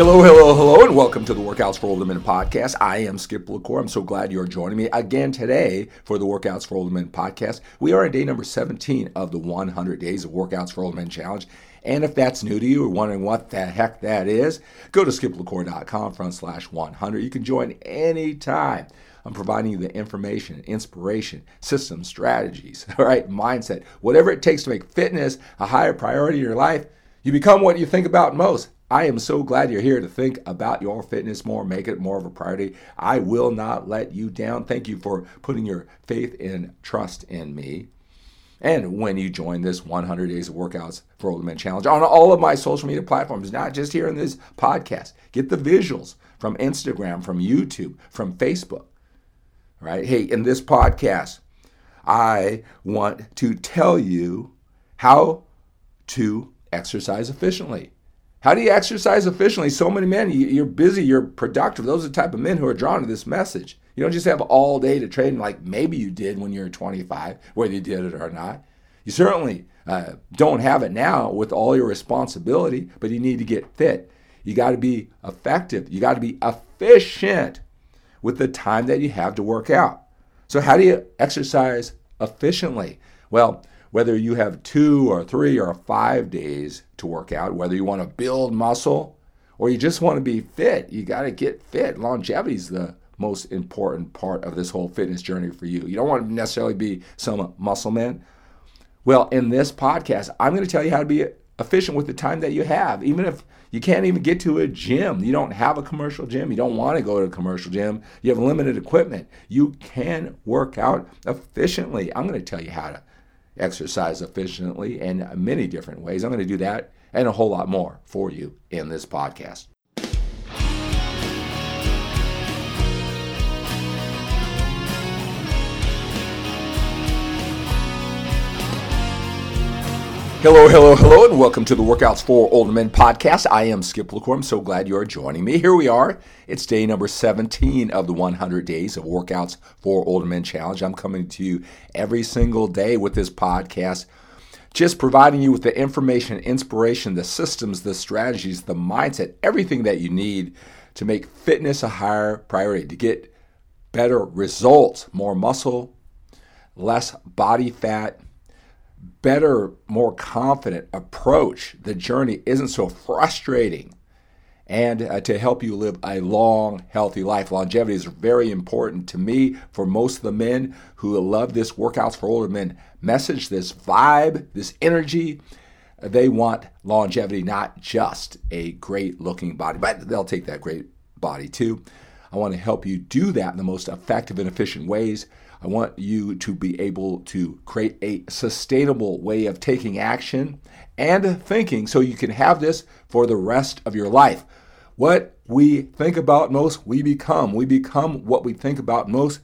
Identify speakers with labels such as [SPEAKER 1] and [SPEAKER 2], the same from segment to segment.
[SPEAKER 1] Hello, hello, hello, and welcome to the Workouts for Older Men podcast. I am Skip LaCour. I'm so glad you're joining me again today for the Workouts for Older Men podcast. We are on day number 17 of the 100 Days of Workouts for Older Men Challenge. And if that's new to you or wondering what the heck that is, go to skiplacour.com front slash 100. You can join anytime. I'm providing you the information, inspiration, systems, strategies, all right, mindset, whatever it takes to make fitness a higher priority in your life. You become what you think about most. I am so glad you're here to think about your fitness more, make it more of a priority. I will not let you down. Thank you for putting your faith and trust in me. And when you join this 100 Days of Workouts for Older Men Challenge on all of my social media platforms, not just here in this podcast, get the visuals from Instagram, from YouTube, from Facebook. Right? Hey, in this podcast, I want to tell you how to exercise efficiently. How do you exercise efficiently? So many men, you're busy, you're productive. Those are the type of men who are drawn to this message. You don't just have all day to train like maybe you did when you were 25, whether you did it or not. You certainly uh, don't have it now with all your responsibility, but you need to get fit. You got to be effective. You got to be efficient with the time that you have to work out. So, how do you exercise efficiently? Well, whether you have two or three or five days to work out, whether you want to build muscle or you just want to be fit, you got to get fit. Longevity is the most important part of this whole fitness journey for you. You don't want to necessarily be some muscle man. Well, in this podcast, I'm going to tell you how to be efficient with the time that you have. Even if you can't even get to a gym, you don't have a commercial gym, you don't want to go to a commercial gym, you have limited equipment, you can work out efficiently. I'm going to tell you how to exercise efficiently in many different ways. I'm going to do that and a whole lot more for you in this podcast. Hello, hello, hello, and welcome to the Workouts for Older Men podcast. I am Skip LaCour. I'm so glad you are joining me. Here we are. It's day number 17 of the 100 Days of Workouts for Older Men Challenge. I'm coming to you every single day with this podcast, just providing you with the information, inspiration, the systems, the strategies, the mindset, everything that you need to make fitness a higher priority, to get better results, more muscle, less body fat better, more confident approach. The journey isn't so frustrating. And uh, to help you live a long, healthy life. Longevity is very important to me for most of the men who love this Workouts for Older Men message, this vibe, this energy. They want longevity, not just a great looking body, but they'll take that great body too. I want to help you do that in the most effective and efficient ways. I want you to be able to create a sustainable way of taking action and thinking so you can have this for the rest of your life. What we think about most, we become. We become what we think about most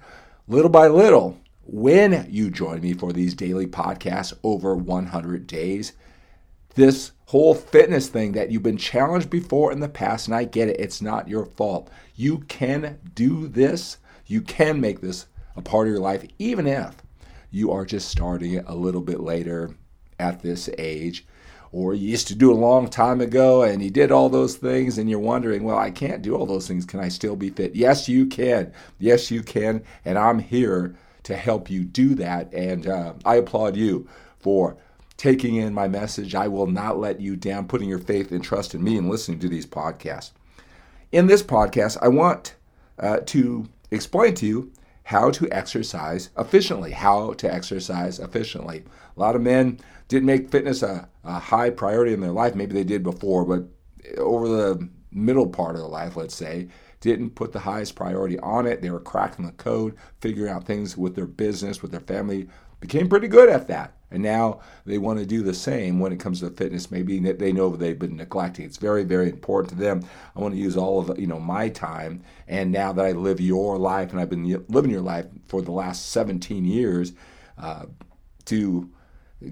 [SPEAKER 1] little by little. When you join me for these daily podcasts over 100 days, this whole fitness thing that you've been challenged before in the past, and I get it, it's not your fault. You can do this. You can make this a part of your life, even if you are just starting it a little bit later at this age. Or you used to do a long time ago and you did all those things and you're wondering, well, I can't do all those things. Can I still be fit? Yes, you can. Yes, you can. And I'm here to help you do that. And uh, I applaud you for taking in my message. I will not let you down, putting your faith and trust in me and listening to these podcasts. In this podcast, I want uh, to explain to you how to exercise efficiently. How to exercise efficiently. A lot of men didn't make fitness a, a high priority in their life. Maybe they did before, but over the middle part of their life, let's say, didn't put the highest priority on it. They were cracking the code, figuring out things with their business, with their family, became pretty good at that. And now they want to do the same when it comes to fitness. Maybe they know they've been neglecting. It's very, very important to them. I want to use all of you know my time. And now that I live your life, and I've been living your life for the last 17 years, uh, to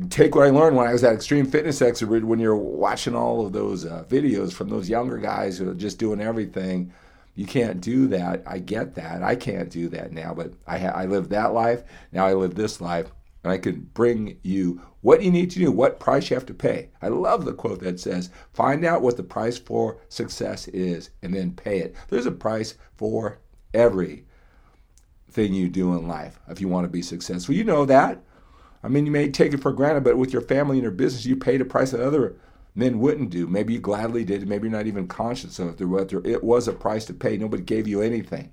[SPEAKER 1] take what I learned when I was at Extreme Fitness Expert. When you're watching all of those uh, videos from those younger guys who are just doing everything, you can't do that. I get that. I can't do that now, but I ha- I lived that life. Now I live this life and I can bring you what you need to do, what price you have to pay. I love the quote that says, find out what the price for success is and then pay it. There's a price for every thing you do in life if you want to be successful. You know that. I mean, you may take it for granted, but with your family and your business, you paid a price that other men wouldn't do. Maybe you gladly did. Maybe you're not even conscious of it. Whether it was a price to pay. Nobody gave you anything.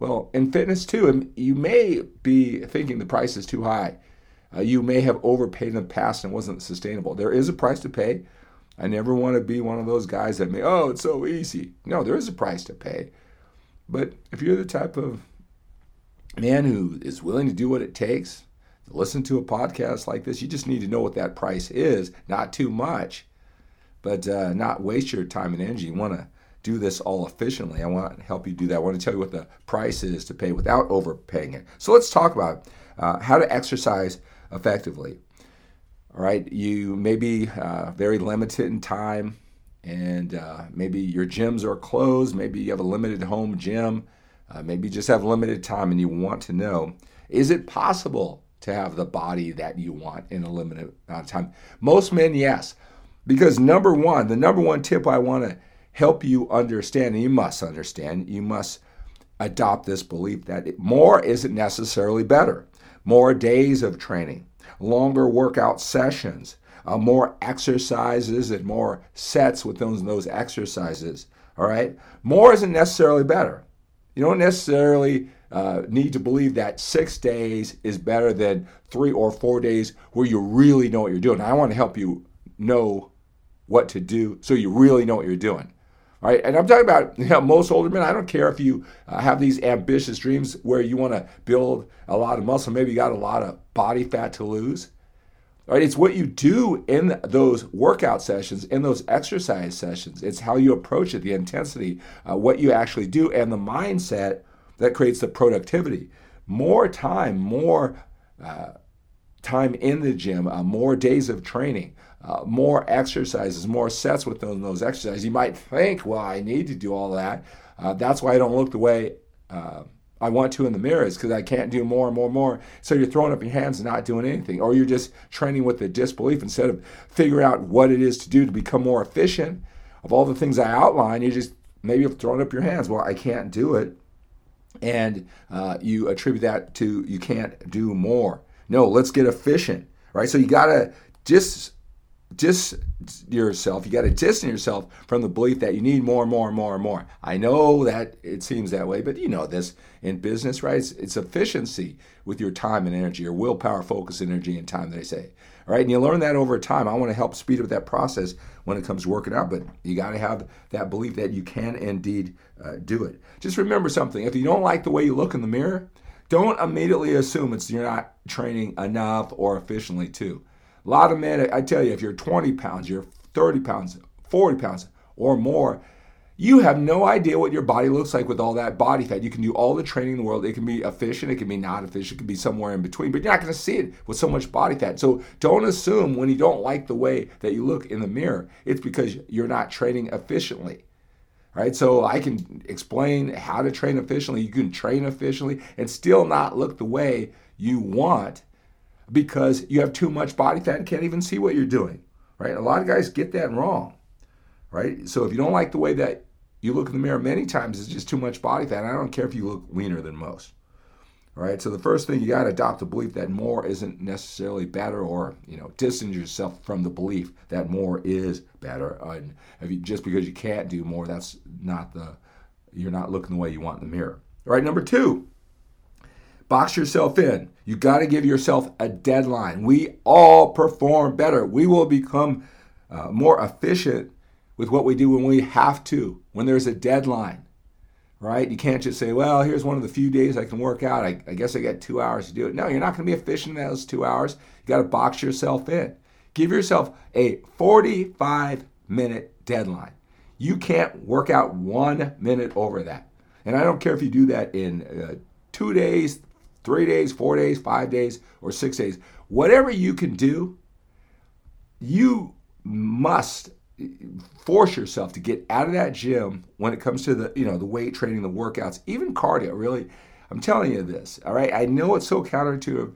[SPEAKER 1] Well, in fitness too, you may be thinking the price is too high. Uh, you may have overpaid in the past and wasn't sustainable. There is a price to pay. I never want to be one of those guys that may, oh, it's so easy. No, there is a price to pay. But if you're the type of man who is willing to do what it takes to listen to a podcast like this, you just need to know what that price is, not too much, but uh, not waste your time and energy. You want to do this all efficiently. I want to help you do that. I want to tell you what the price is to pay without overpaying it. So let's talk about uh, how to exercise effectively. All right, you may be uh, very limited in time, and uh, maybe your gyms are closed. Maybe you have a limited home gym. Uh, maybe you just have limited time, and you want to know: Is it possible to have the body that you want in a limited amount of time? Most men, yes, because number one, the number one tip I want to help you understand, and you must understand, you must adopt this belief that more isn't necessarily better more days of training, longer workout sessions, uh, more exercises and more sets with those, those exercises. All right? More isn't necessarily better. You don't necessarily uh, need to believe that six days is better than three or four days where you really know what you're doing. I want to help you know what to do so you really know what you're doing. All right, and I'm talking about you know, most older men. I don't care if you uh, have these ambitious dreams where you want to build a lot of muscle. Maybe you got a lot of body fat to lose. All right, it's what you do in those workout sessions, in those exercise sessions. It's how you approach it, the intensity, uh, what you actually do, and the mindset that creates the productivity. More time, more uh, time in the gym, uh, more days of training uh, more exercises, more sets within those exercises. You might think, well, I need to do all that. Uh, that's why I don't look the way uh, I want to in the mirror, is because I can't do more and more and more. So you're throwing up your hands and not doing anything, or you're just training with the disbelief instead of figuring out what it is to do to become more efficient. Of all the things I outline, you just maybe thrown up your hands. Well, I can't do it, and uh, you attribute that to you can't do more. No, let's get efficient, right? So you gotta just dis yourself. You got to distance yourself from the belief that you need more and more and more and more. I know that it seems that way, but you know this in business, right? It's, it's efficiency with your time and energy, your willpower, focus, energy, and time. They say, all right, and you learn that over time. I want to help speed up that process when it comes to working out, but you got to have that belief that you can indeed uh, do it. Just remember something: if you don't like the way you look in the mirror, don't immediately assume it's you're not training enough or efficiently too. A lot of men, I tell you, if you're 20 pounds, you're 30 pounds, 40 pounds or more, you have no idea what your body looks like with all that body fat. You can do all the training in the world. It can be efficient, it can be not efficient, it can be somewhere in between, but you're not going to see it with so much body fat. So don't assume when you don't like the way that you look in the mirror, it's because you're not training efficiently. Right? So I can explain how to train efficiently. You can train efficiently and still not look the way you want because you have too much body fat and can't even see what you're doing, right? A lot of guys get that wrong, right? So if you don't like the way that you look in the mirror many times, it's just too much body fat. I don't care if you look leaner than most, right? So the first thing you got to adopt the belief that more isn't necessarily better, or you know, distance yourself from the belief that more is better. And you, just because you can't do more, that's not the you're not looking the way you want in the mirror. All right, number two box yourself in. You got to give yourself a deadline. We all perform better. We will become uh, more efficient with what we do when we have to, when there's a deadline, right? You can't just say, well, here's one of the few days I can work out. I, I guess I got two hours to do it. No, you're not going to be efficient in those two hours. You got to box yourself in. Give yourself a 45 minute deadline. You can't work out one minute over that. And I don't care if you do that in uh, two days, three days, four days, five days, or six days, whatever you can do, you must force yourself to get out of that gym when it comes to the you know the weight training the workouts even cardio really i'm telling you this all right i know it's so counterintuitive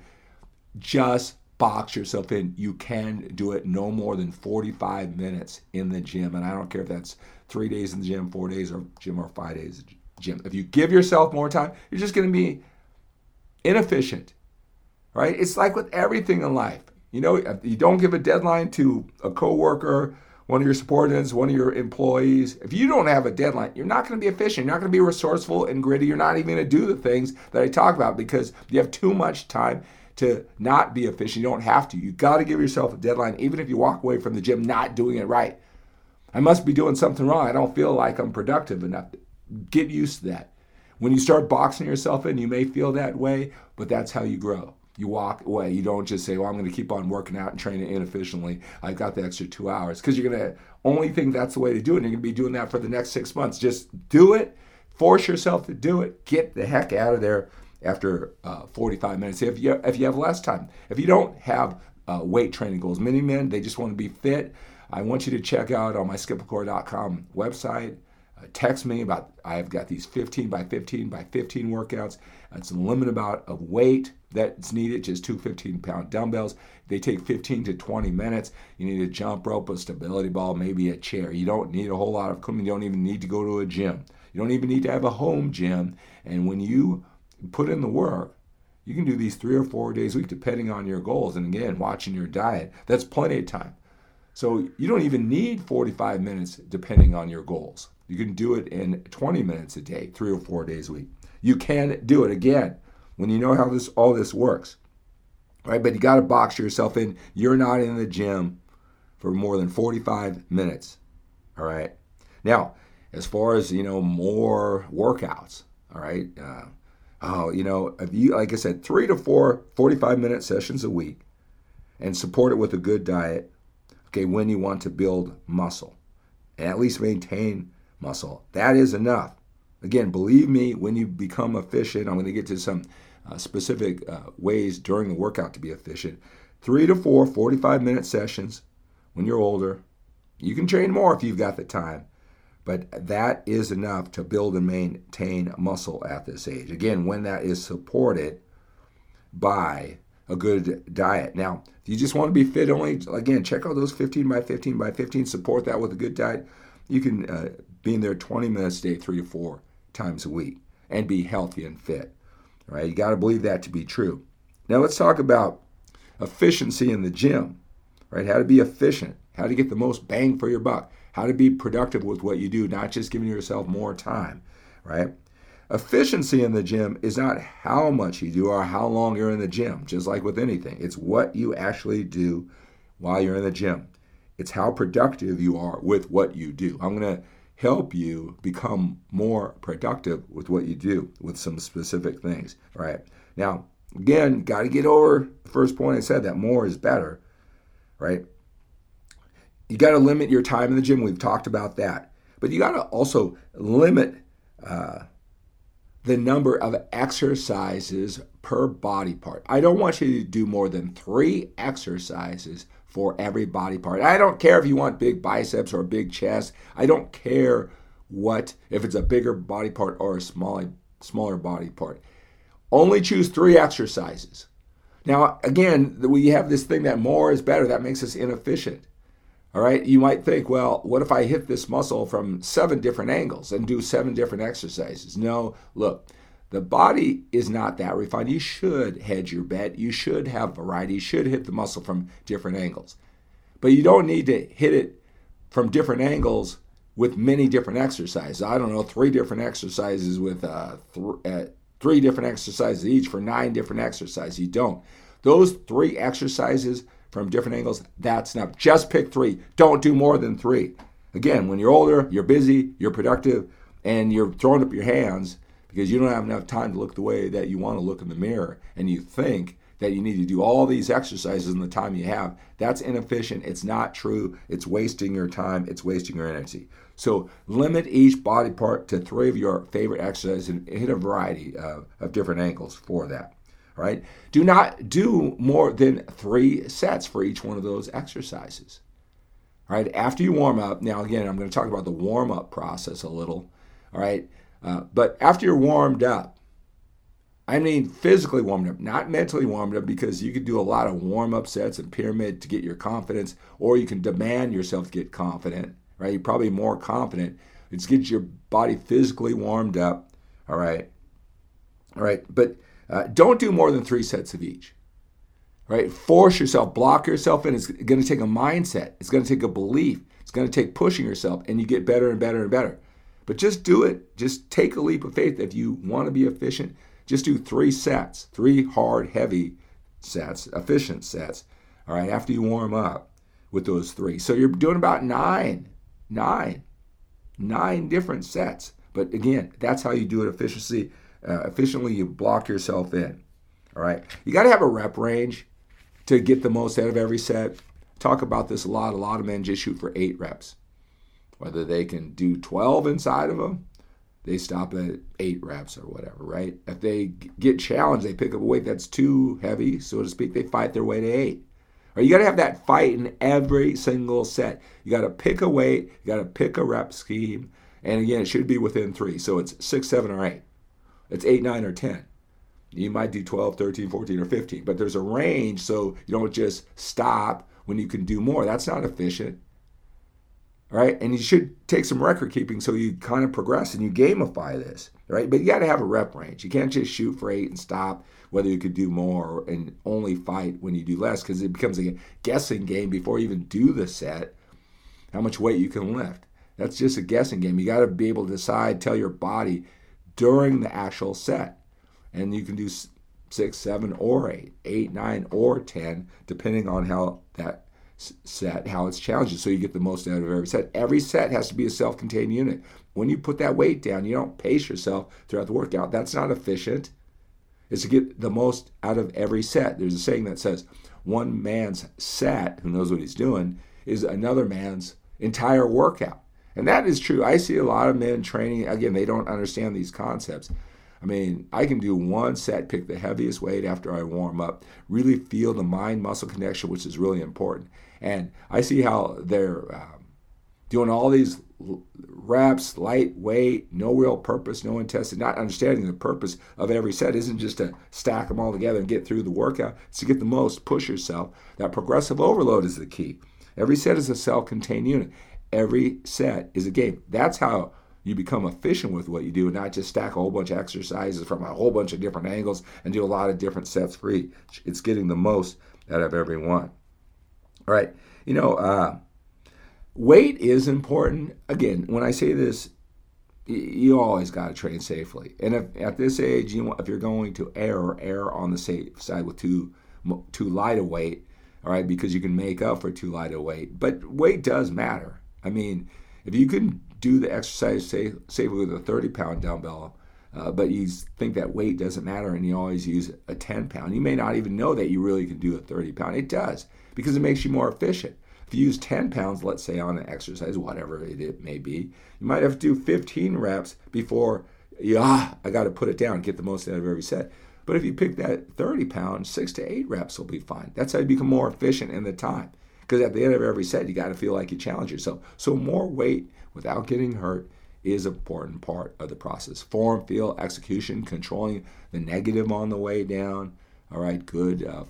[SPEAKER 1] just box yourself in. You can do it no more than 45 minutes in the gym. And I don't care if that's three days in the gym, four days or gym, or five days gym. If you give yourself more time, you're just going to be inefficient, right? It's like with everything in life. You know, you don't give a deadline to a coworker, one of your subordinates, one of your employees. If you don't have a deadline, you're not going to be efficient. You're not going to be resourceful and gritty. You're not even going to do the things that I talk about because you have too much time to not be efficient. You don't have to. You got to give yourself a deadline, even if you walk away from the gym not doing it right. I must be doing something wrong. I don't feel like I'm productive enough. Get used to that. When you start boxing yourself in, you may feel that way, but that's how you grow. You walk away. You don't just say, well, I'm going to keep on working out and training inefficiently. I've got the extra two hours. Because you're going to only think that's the way to do it. And you're going to be doing that for the next six months. Just do it. Force yourself to do it. Get the heck out of there after uh, 45 minutes. If you, if you have less time, if you don't have uh, weight training goals, many men, they just want to be fit. I want you to check out on my skiplacour.com website. Uh, text me about, I've got these 15 by 15 by 15 workouts. It's a limit amount of weight that's needed, just two 15 pound dumbbells. They take 15 to 20 minutes. You need a jump rope, a stability ball, maybe a chair. You don't need a whole lot of equipment. You don't even need to go to a gym. You don't even need to have a home gym. And when you put in the work, you can do these three or four days a week depending on your goals. And again, watching your diet, that's plenty of time. So you don't even need 45 minutes depending on your goals. You can do it in 20 minutes a day, three or four days a week. You can do it again when you know how this all this works. Right? But you got to box yourself in. You're not in the gym for more than 45 minutes. All right. Now, as far as you know, more workouts. All right. Uh, oh, you know, if you, like I said, three to four 45 minute sessions a week and support it with a good diet, okay, when you want to build muscle and at least maintain muscle, that is enough. Again, believe me, when you become efficient, I'm going to get to some uh, specific uh, ways during the workout to be efficient. Three to four 45 minute sessions when you're older. You can train more if you've got the time. But that is enough to build and maintain muscle at this age. Again, when that is supported by a good diet. Now, if you just want to be fit only, again, check out those 15 by 15 by 15, support that with a good diet. You can uh, be in there 20 minutes a day, three to four times a week, and be healthy and fit. All right, you got to believe that to be true. Now, let's talk about efficiency in the gym, right? How to be efficient, how to get the most bang for your buck how to be productive with what you do, not just giving yourself more time, right? Efficiency in the gym is not how much you do or how long you're in the gym, just like with anything. It's what you actually do while you're in the gym. It's how productive you are with what you do. I'm going to help you become more productive with what you do with some specific things, right? Now, again, got to get over the first point I said that more is better, right? You got to limit your time in the gym. We've talked about that. But you got to also limit uh, the number of exercises per body part. I don't want you to do more than three exercises for every body part. I don't care if you want big biceps or a big chest. I don't care what if it's a bigger body part or a smaller smaller body part. Only choose three exercises. Now, again, we have this thing that more is better. That makes us inefficient. All right, you might think, well, what if I hit this muscle from seven different angles and do seven different exercises? No, look, the body is not that refined. You should hedge your bet. You should have variety. You should hit the muscle from different angles. But you don't need to hit it from different angles with many different exercises. I don't know, three different exercises with uh, th- uh, three different exercises each for nine different exercises. You don't. Those three exercises from different angles, that's enough. Just pick three. Don't do more than three. Again, when you're older, you're busy, you're productive, and you're throwing up your hands because you don't have enough time to look the way that you want to look in the mirror, and you think that you need to do all these exercises in the time you have. That's inefficient. It's not true. It's wasting your time. It's wasting your energy. So limit each body part to three of your favorite exercises and hit a variety of, of different angles for that right? Do not do more than three sets for each one of those exercises. All right, after you warm up, now again, I'm going to talk about the warm up process a little. All right, uh, but after you're warmed up, I mean physically warmed up, not mentally warmed up, because you could do a lot of warm up sets and pyramid to get your confidence, or you can demand yourself to get confident, right? You're probably more confident. It's get your body physically warmed up, all right? All right, but uh, don't do more than three sets of each, right? Force yourself, block yourself in. It's going to take a mindset, it's going to take a belief, it's going to take pushing yourself, and you get better and better and better. But just do it. Just take a leap of faith. If you want to be efficient, just do three sets, three hard, heavy sets, efficient sets. All right, after you warm up with those three. So you're doing about nine, nine, nine different sets. But again, that's how you do it efficiency. Uh, efficiently, you block yourself in. All right, you got to have a rep range to get the most out of every set. Talk about this a lot. A lot of men just shoot for eight reps. Whether they can do 12 inside of them, they stop at eight reps or whatever, right? If they get challenged, they pick up a weight that's too heavy, so to speak, they fight their way to eight. Or you got to have that fight in every single set. You got to pick a weight, you got to pick a rep scheme, and again, it should be within three. So it's six, seven, or eight. It's eight, nine, or 10. You might do 12, 13, 14, or 15, but there's a range, so you don't just stop when you can do more. That's not efficient right? And you should take some record keeping so you kind of progress and you gamify this, right? But you got to have a rep range. You can't just shoot for eight and stop whether you could do more and only fight when you do less because it becomes a guessing game before you even do the set how much weight you can lift. That's just a guessing game. You got to be able to decide, tell your body during the actual set. And you can do six, seven, or eight, eight, nine, or 10, depending on how that set, how it's challenging, so you get the most out of every set. Every set has to be a self contained unit. When you put that weight down, you don't pace yourself throughout the workout. That's not efficient. It's to get the most out of every set. There's a saying that says, one man's set, who knows what he's doing, is another man's entire workout. And that is true. I see a lot of men training, again, they don't understand these concepts. I mean, I can do one set, pick the heaviest weight after I warm up, really feel the mind muscle connection, which is really important. And I see how they're um, doing all these reps, lightweight, no real purpose, no intensity, not understanding the purpose of every set isn't just to stack them all together and get through the workout, it's to get the most, push yourself. That progressive overload is the key. Every set is a self contained unit. Every set is a game. That's how you become efficient with what you do and not just stack a whole bunch of exercises from a whole bunch of different angles and do a lot of different sets for each. It's getting the most out of every one. All right. You know, uh, weight is important. Again, when I say this, you always got to train safely. And if at this age, you if you're going to err, err on the safe side with too too light a weight, all right, because you can make up for too light a weight. But weight does matter. I mean, if you can do the exercise safe, safely with a 30 pound dumbbell, uh, but you think that weight doesn't matter and you always use a 10 pound, you may not even know that you really can do a 30 pound. It does because it makes you more efficient. If you use 10 pounds, let's say, on an exercise, whatever it may be, you might have to do 15 reps before, yeah, I got to put it down, get the most out of every set. But if you pick that 30 pounds, six to eight reps will be fine. That's how you become more efficient in the time. Because at the end of every set, you got to feel like you challenge yourself. So more weight without getting hurt is an important part of the process. Form, feel, execution, controlling the negative on the way down. All right, good. Uh,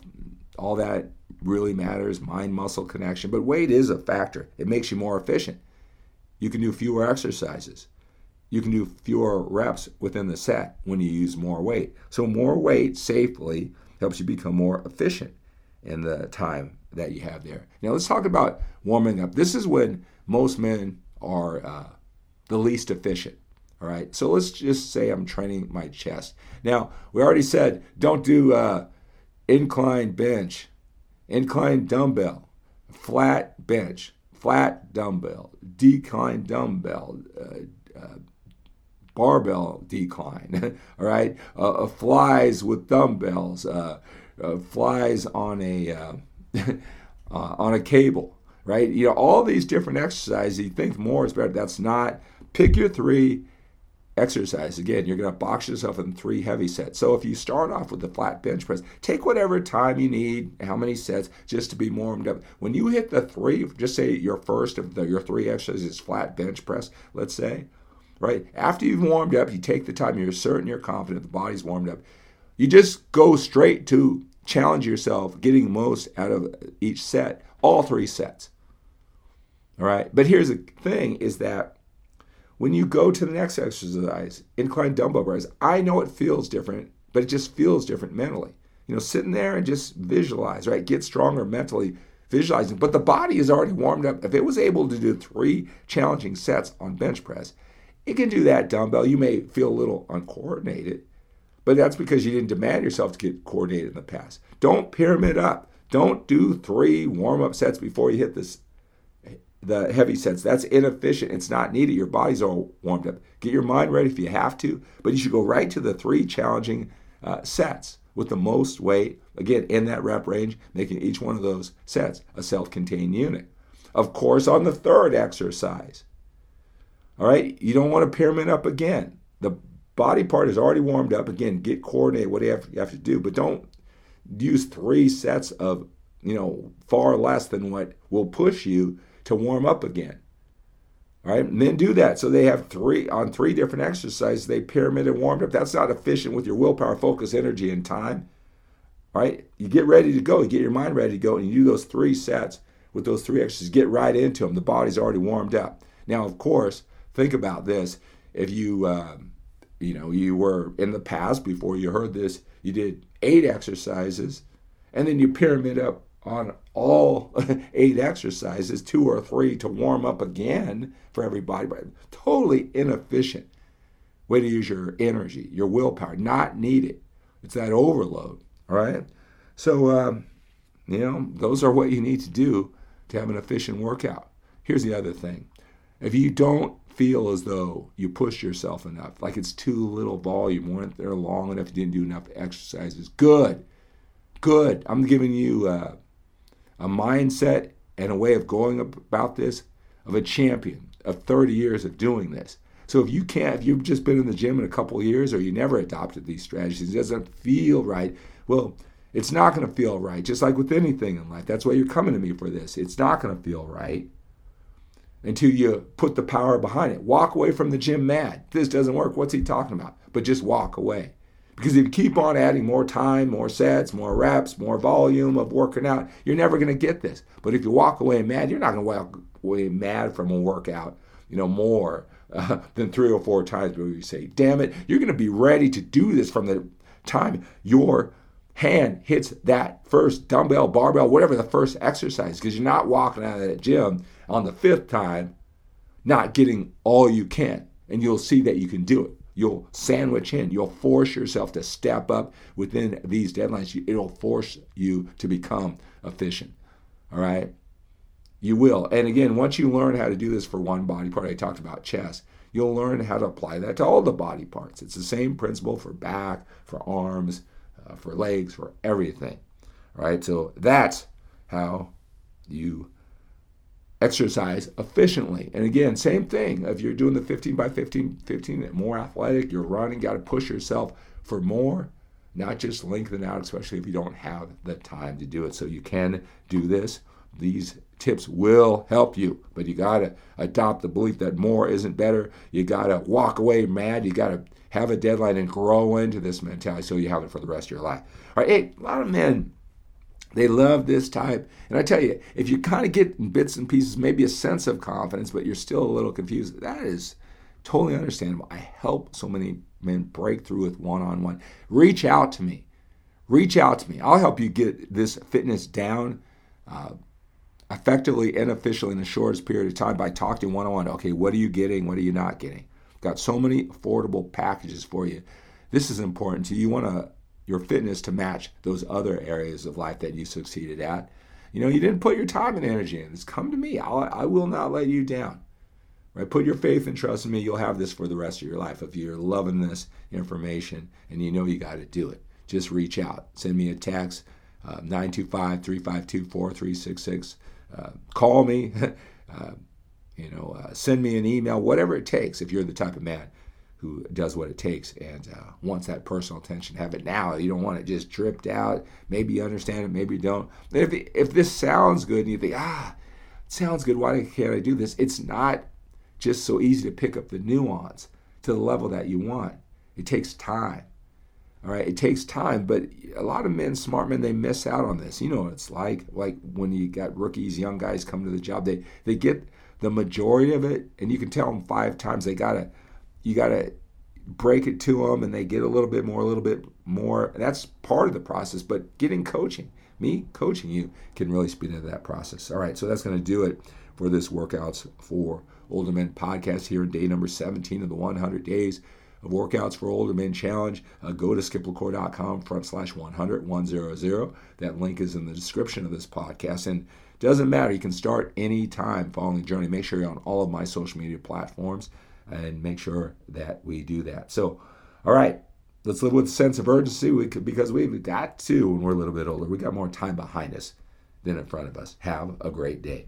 [SPEAKER 1] all that really matters mind muscle connection. But weight is a factor, it makes you more efficient. You can do fewer exercises. You can do fewer reps within the set when you use more weight. So, more weight safely helps you become more efficient in the time that you have there. Now, let's talk about warming up. This is when most men are uh, the least efficient. All right. So let's just say I'm training my chest. Now, we already said don't do uh, incline bench, incline dumbbell, flat bench, flat dumbbell, decline dumbbell, uh, uh, barbell decline. all right. Uh, uh, flies with dumbbells, uh, flies on a on a cable right? You know, all these different exercises, you think more is better. That's not. Pick your three exercises. Again, you're going to box yourself in three heavy sets. So if you start off with the flat bench press, take whatever time you need, how many sets, just to be warmed up. When you hit the three, just say your first of the, your three exercises is flat bench press, let's say, right? After you've warmed up, you take the time, you're certain, you're confident, the body's warmed up. You just go straight to challenge yourself, getting most out of each set, all three sets. All right. But here's the thing is that when you go to the next exercise, incline dumbbell bars, I know it feels different, but it just feels different mentally. You know, sitting there and just visualize, right? Get stronger mentally, visualizing. But the body is already warmed up. If it was able to do three challenging sets on bench press, it can do that dumbbell. You may feel a little uncoordinated, but that's because you didn't demand yourself to get coordinated in the past. Don't pyramid up. Don't do three warm up sets before you hit this the heavy sets. That's inefficient. It's not needed. Your body's all warmed up. Get your mind ready if you have to, but you should go right to the three challenging uh, sets with the most weight, again, in that rep range, making each one of those sets a self contained unit. Of course, on the third exercise, all right, you don't want to pyramid up again. The body part is already warmed up. Again, get coordinated, what you have, you have to do, but don't use three sets of, you know, far less than what will push you to warm up again. All right, men do that. So they have three on three different exercises. They pyramid and warmed up. That's not efficient with your willpower, focus, energy, and time. Right, you get ready to go. You get your mind ready to go, and you do those three sets with those three exercises. Get right into them. The body's already warmed up. Now, of course, think about this. If you, um, you know, you were in the past before you heard this, you did eight exercises, and then you pyramid up on all eight exercises, two or three to warm up again for everybody, but totally inefficient way to use your energy, your willpower, not needed. It's that overload, all right? So, um, you know, those are what you need to do to have an efficient workout. Here's the other thing if you don't feel as though you push yourself enough, like it's too little volume, weren't there long enough, you didn't do enough exercises, good, good. I'm giving you. Uh, a mindset and a way of going about this of a champion of 30 years of doing this. So if you can't, if you've just been in the gym in a couple years or you never adopted these strategies, it doesn't feel right, well, it's not going to feel right. Just like with anything in life. That's why you're coming to me for this. It's not going to feel right until you put the power behind it. Walk away from the gym mad. This doesn't work. What's he talking about? But just walk away. Because if you keep on adding more time, more sets, more reps, more volume of working out, you're never going to get this. But if you walk away mad, you're not going to walk away mad from a workout, you know, more uh, than three or four times before you say, damn it, you're going to be ready to do this from the time your hand hits that first dumbbell, barbell, whatever the first exercise, because you're not walking out of that gym on the fifth time, not getting all you can. And you'll see that you can do it. You'll sandwich in. You'll force yourself to step up within these deadlines. It'll force you to become efficient. All right? You will. And again, once you learn how to do this for one body part, I talked about chest, you'll learn how to apply that to all the body parts. It's the same principle for back, for arms, uh, for legs, for everything. All right? So that's how you exercise efficiently. And again, same thing. If you're doing the 15 by 15, 15, more athletic, you're running, got to push yourself for more, not just lengthen out, especially if you don't have the time to do it. So you can do this. These tips will help you, but you got to adopt the belief that more isn't better. You got to walk away mad. You got to have a deadline and grow into this mentality so you have it for the rest of your life. All right, hey, a lot of men they love this type. And I tell you, if you kind of get bits and pieces, maybe a sense of confidence, but you're still a little confused, that is totally understandable. I help so many men break through with one on one. Reach out to me. Reach out to me. I'll help you get this fitness down uh, effectively and efficiently in the shortest period of time by talking one on one. Okay, what are you getting? What are you not getting? Got so many affordable packages for you. This is important to you. You want to your fitness to match those other areas of life that you succeeded at. You know, you didn't put your time and energy in. It's come to me. I'll, I will not let you down. Right? Put your faith and trust in me. You'll have this for the rest of your life. If you're loving this information and you know you got to do it, just reach out. Send me a text, uh, 925 352 4366. Uh, call me. uh, you know, uh, send me an email, whatever it takes if you're the type of man who does what it takes and uh, wants that personal attention. Have it now. You don't want it just dripped out. Maybe you understand it, maybe you don't. If, if this sounds good and you think, ah, it sounds good, why can't I do this? It's not just so easy to pick up the nuance to the level that you want. It takes time. All right, it takes time, but a lot of men, smart men, they miss out on this. You know what it's like. Like when you got rookies, young guys come to the job, they they get the majority of it, and you can tell them five times they gotta, you gotta break it to them, and they get a little bit more, a little bit more. That's part of the process. But getting coaching, me coaching you, can really speed up that process. All right, so that's gonna do it for this workouts for older men podcast here in day number 17 of the 100 days of workouts for older men challenge, uh, go to skiplacour.com front slash 100 100. That link is in the description of this podcast. And doesn't matter, you can start any time following the journey. Make sure you're on all of my social media platforms and make sure that we do that. So, all right, let's live with a sense of urgency we could, because we've got to when we're a little bit older. We got more time behind us than in front of us. Have a great day.